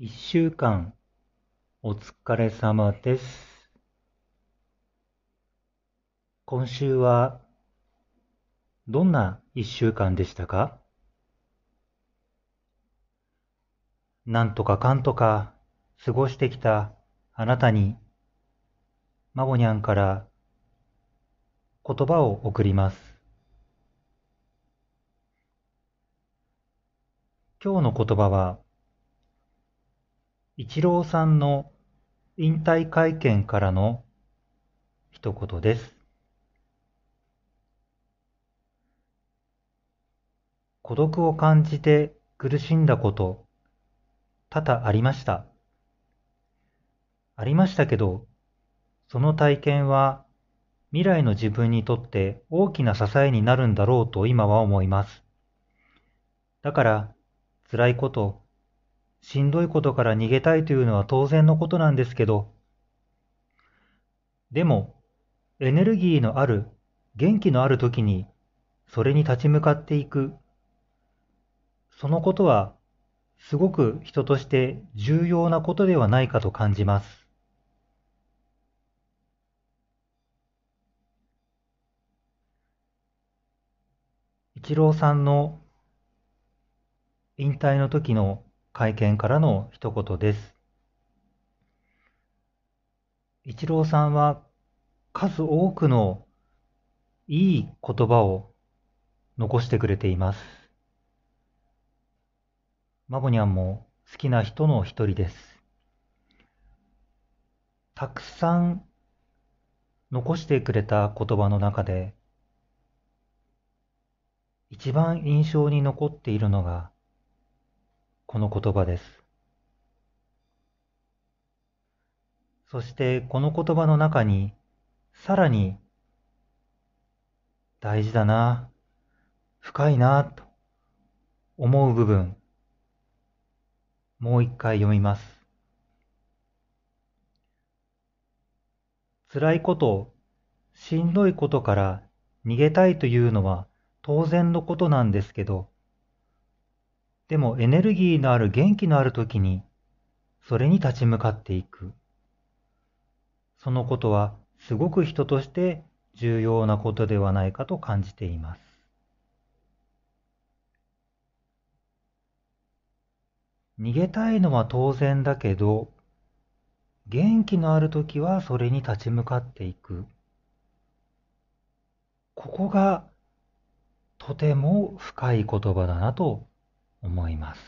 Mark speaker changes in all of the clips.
Speaker 1: 一週間お疲れ様です。今週はどんな一週間でしたか？なんとかかんとか過ごしてきたあなたに、まごにゃんから言葉を送ります。今日の言葉は、イチローさんの引退会見からの一言です。孤独を感じて苦しんだこと、多々ありました。ありましたけど、その体験は未来の自分にとって大きな支えになるんだろうと今は思います。だから、辛いこと、しんどいことから逃げたいというのは当然のことなんですけど、でも、エネルギーのある、元気のある時に、それに立ち向かっていく。そのことは、すごく人として重要なことではないかと感じます。一郎さんの引退の時の会見からの一言です。一郎さんは数多くのいい言葉を残してくれています。マボニャンも好きな人の一人です。たくさん残してくれた言葉の中で一番印象に残っているのがこの言葉です。そしてこの言葉の中にさらに大事だな、深いなと思う部分、もう一回読みます。辛いこと、しんどいことから逃げたいというのは当然のことなんですけど、でもエネルギーのある元気のある時に、それに立ち向かっていく。そのことはすごく人として重要なことではないかと感じています。逃げたいのは当然だけど、元気のある時はそれに立ち向かっていく。ここがとても深い言葉だなと思います。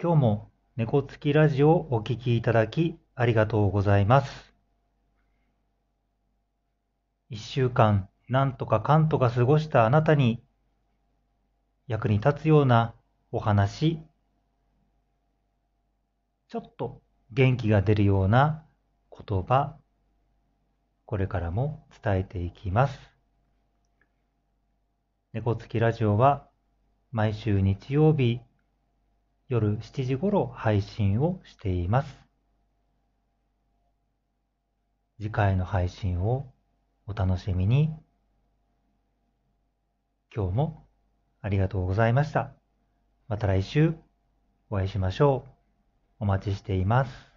Speaker 1: 今日も猫つきラジオをお聞きいただきありがとうございます。一週間なんとかかんとか過ごしたあなたに役に立つようなお話、ちょっと元気が出るような言葉、これからも伝えていきます。猫つきラジオは毎週日曜日夜7時頃配信をしています。次回の配信をお楽しみに。今日もありがとうございました。また来週お会いしましょう。お待ちしています。